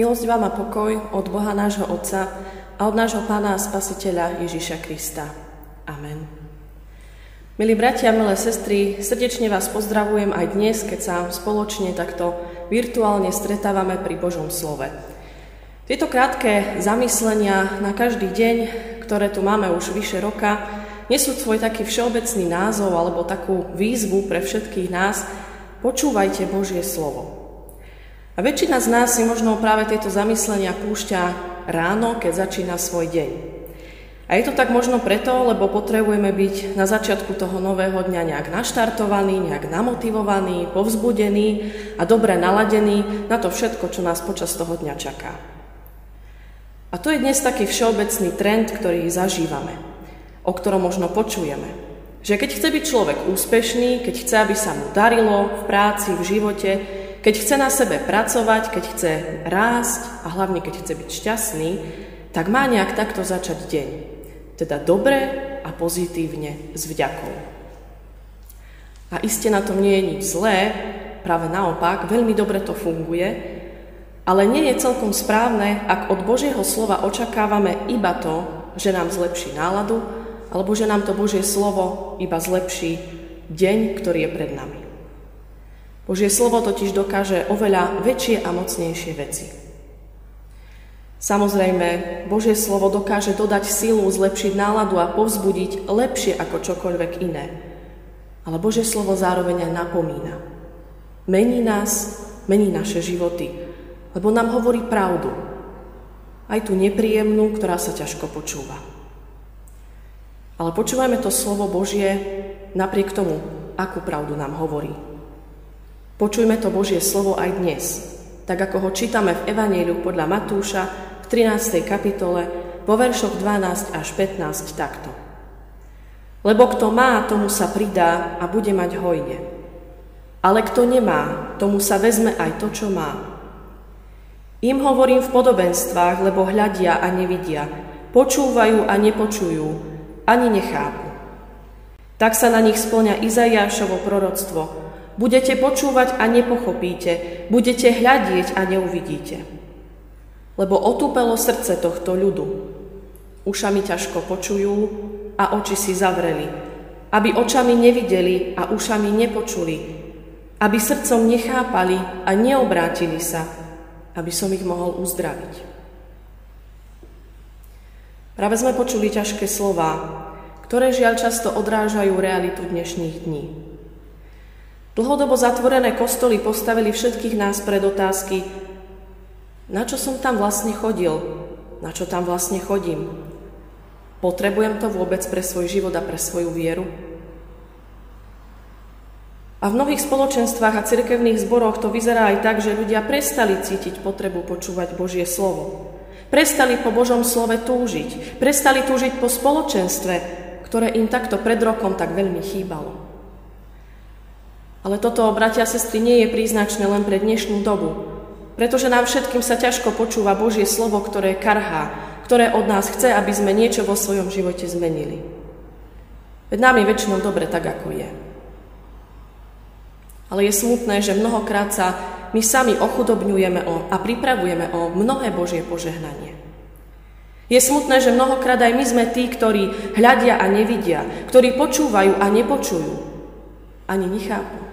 Milosť vám a pokoj od Boha nášho Otca a od nášho Pána a Spasiteľa Ježiša Krista. Amen. Milí bratia, milé sestry, srdečne vás pozdravujem aj dnes, keď sa spoločne takto virtuálne stretávame pri Božom slove. Tieto krátke zamyslenia na každý deň, ktoré tu máme už vyše roka, nesú svoj taký všeobecný názov alebo takú výzvu pre všetkých nás. Počúvajte Božie slovo. A väčšina z nás si možno práve tieto zamyslenia púšťa ráno, keď začína svoj deň. A je to tak možno preto, lebo potrebujeme byť na začiatku toho nového dňa nejak naštartovaní, nejak namotivovaní, povzbudení a dobre naladení na to všetko, čo nás počas toho dňa čaká. A to je dnes taký všeobecný trend, ktorý zažívame, o ktorom možno počujeme. Že keď chce byť človek úspešný, keď chce, aby sa mu darilo v práci, v živote, keď chce na sebe pracovať, keď chce rásť a hlavne keď chce byť šťastný, tak má nejak takto začať deň. Teda dobre a pozitívne s vďakou. A iste na tom nie je nič zlé, práve naopak, veľmi dobre to funguje, ale nie je celkom správne, ak od Božieho slova očakávame iba to, že nám zlepší náladu, alebo že nám to Božie slovo iba zlepší deň, ktorý je pred nami. Božie slovo totiž dokáže oveľa väčšie a mocnejšie veci. Samozrejme, Božie slovo dokáže dodať silu, zlepšiť náladu a povzbudiť lepšie ako čokoľvek iné. Ale Božie slovo zároveň napomína. Mení nás, mení naše životy, lebo nám hovorí pravdu. Aj tú nepríjemnú, ktorá sa ťažko počúva. Ale počúvajme to slovo Božie napriek tomu, akú pravdu nám hovorí. Počujme to Božie slovo aj dnes, tak ako ho čítame v Evanieliu podľa Matúša v 13. kapitole vo veršoch 12 až 15 takto. Lebo kto má, tomu sa pridá a bude mať hojne. Ale kto nemá, tomu sa vezme aj to, čo má. Im hovorím v podobenstvách, lebo hľadia a nevidia, počúvajú a nepočujú, ani nechápu. Tak sa na nich splňa Izajášovo proroctvo, Budete počúvať a nepochopíte, budete hľadieť a neuvidíte. Lebo otúpelo srdce tohto ľudu. Ušami ťažko počujú a oči si zavreli, aby očami nevideli a ušami nepočuli, aby srdcom nechápali a neobrátili sa, aby som ich mohol uzdraviť. Práve sme počuli ťažké slova, ktoré žiaľ často odrážajú realitu dnešných dní. Dlhodobo zatvorené kostoly postavili všetkých nás pred otázky, na čo som tam vlastne chodil, na čo tam vlastne chodím. Potrebujem to vôbec pre svoj život a pre svoju vieru? A v mnohých spoločenstvách a cirkevných zboroch to vyzerá aj tak, že ľudia prestali cítiť potrebu počúvať Božie slovo. Prestali po Božom slove túžiť. Prestali túžiť po spoločenstve, ktoré im takto pred rokom tak veľmi chýbalo. Ale toto, bratia a sestry, nie je príznačné len pre dnešnú dobu, pretože nám všetkým sa ťažko počúva Božie slovo, ktoré karhá, ktoré od nás chce, aby sme niečo vo svojom živote zmenili. Veď nám je väčšinou dobre tak, ako je. Ale je smutné, že mnohokrát sa my sami ochudobňujeme o, a pripravujeme o mnohé Božie požehnanie. Je smutné, že mnohokrát aj my sme tí, ktorí hľadia a nevidia, ktorí počúvajú a nepočujú, ani nechápu.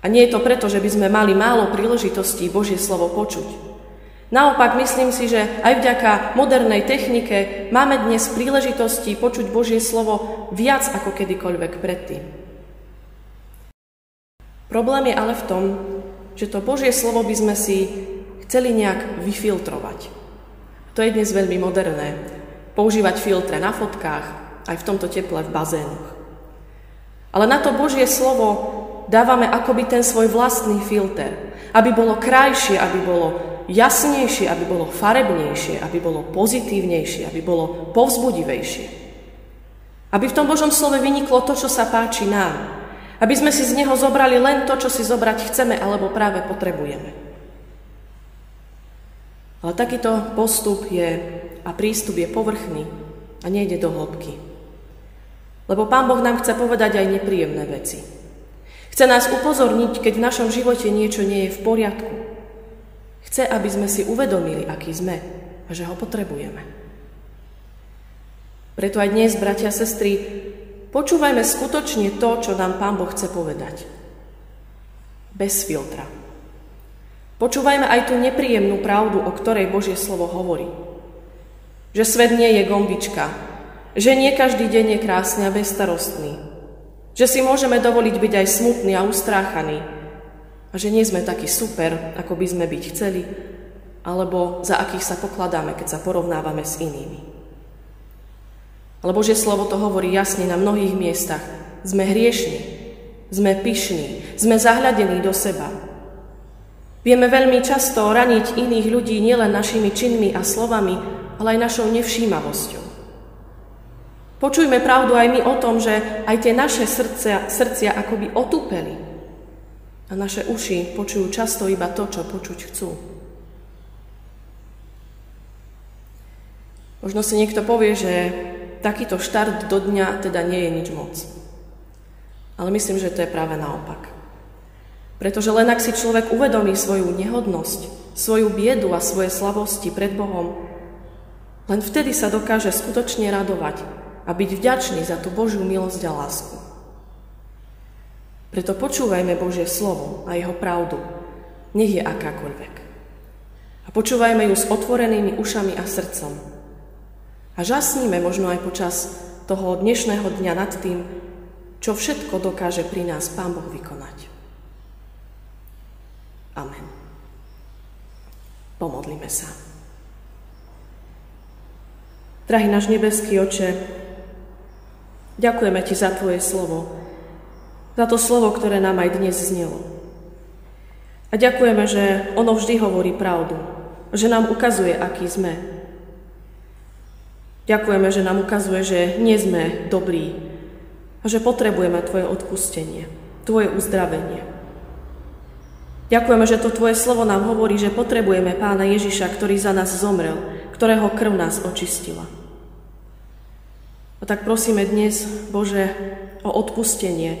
A nie je to preto, že by sme mali málo príležitostí Božie slovo počuť. Naopak myslím si, že aj vďaka modernej technike máme dnes príležitosti počuť Božie slovo viac ako kedykoľvek predtým. Problém je ale v tom, že to Božie slovo by sme si chceli nejak vyfiltrovať. To je dnes veľmi moderné. Používať filtre na fotkách, aj v tomto teple v bazénoch. Ale na to Božie slovo dávame akoby ten svoj vlastný filter, aby bolo krajšie, aby bolo jasnejšie, aby bolo farebnejšie, aby bolo pozitívnejšie, aby bolo povzbudivejšie. Aby v tom Božom slove vyniklo to, čo sa páči nám. Aby sme si z neho zobrali len to, čo si zobrať chceme alebo práve potrebujeme. Ale takýto postup je a prístup je povrchný a nejde do hĺbky. Lebo Pán Boh nám chce povedať aj nepríjemné veci. Chce nás upozorniť, keď v našom živote niečo nie je v poriadku. Chce, aby sme si uvedomili, aký sme a že ho potrebujeme. Preto aj dnes, bratia a sestry, počúvajme skutočne to, čo nám Pán Boh chce povedať. Bez filtra. Počúvajme aj tú nepríjemnú pravdu, o ktorej Božie slovo hovorí. Že svet nie je gombička, že nie každý deň je krásny a bezstarostný, že si môžeme dovoliť byť aj smutný a ustráchaný a že nie sme takí super, ako by sme byť chceli, alebo za akých sa pokladáme, keď sa porovnávame s inými. Ale Božie slovo to hovorí jasne na mnohých miestach. Sme hriešni, sme pyšní, sme zahľadení do seba. Vieme veľmi často raniť iných ľudí nielen našimi činmi a slovami, ale aj našou nevšímavosťou. Počujme pravdu aj my o tom, že aj tie naše srdcia, srdcia akoby otupeli a naše uši počujú často iba to, čo počuť chcú. Možno si niekto povie, že takýto štart do dňa teda nie je nič moc. Ale myslím, že to je práve naopak. Pretože len ak si človek uvedomí svoju nehodnosť, svoju biedu a svoje slavosti pred Bohom, len vtedy sa dokáže skutočne radovať a byť vďačný za tú Božiu milosť a lásku. Preto počúvajme Božie slovo a jeho pravdu, nech je akákoľvek. A počúvajme ju s otvorenými ušami a srdcom, a žasníme možno aj počas toho dnešného dňa nad tým, čo všetko dokáže pri nás Pán Boh vykonať. Amen. Pomodlíme sa. Drahý náš nebeský oče, ďakujeme Ti za Tvoje slovo, za to slovo, ktoré nám aj dnes znelo. A ďakujeme, že ono vždy hovorí pravdu, že nám ukazuje, aký sme, Ďakujeme, že nám ukazuje, že nie sme dobrí a že potrebujeme Tvoje odpustenie, Tvoje uzdravenie. Ďakujeme, že to Tvoje slovo nám hovorí, že potrebujeme Pána Ježiša, ktorý za nás zomrel, ktorého krv nás očistila. A tak prosíme dnes, Bože, o odpustenie,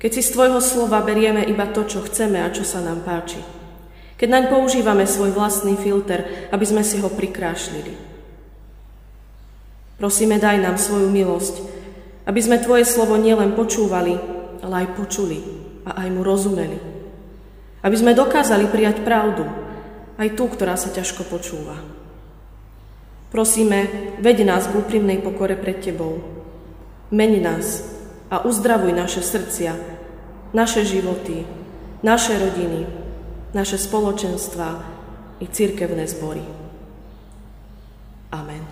keď si z Tvojho slova berieme iba to, čo chceme a čo sa nám páči. Keď naň používame svoj vlastný filter, aby sme si ho prikrášlili. Prosíme, daj nám svoju milosť, aby sme Tvoje slovo nielen počúvali, ale aj počuli a aj mu rozumeli. Aby sme dokázali prijať pravdu, aj tú, ktorá sa ťažko počúva. Prosíme, veď nás v úprimnej pokore pred Tebou. Meni nás a uzdravuj naše srdcia, naše životy, naše rodiny, naše spoločenstva i cirkevné zbory. Amen.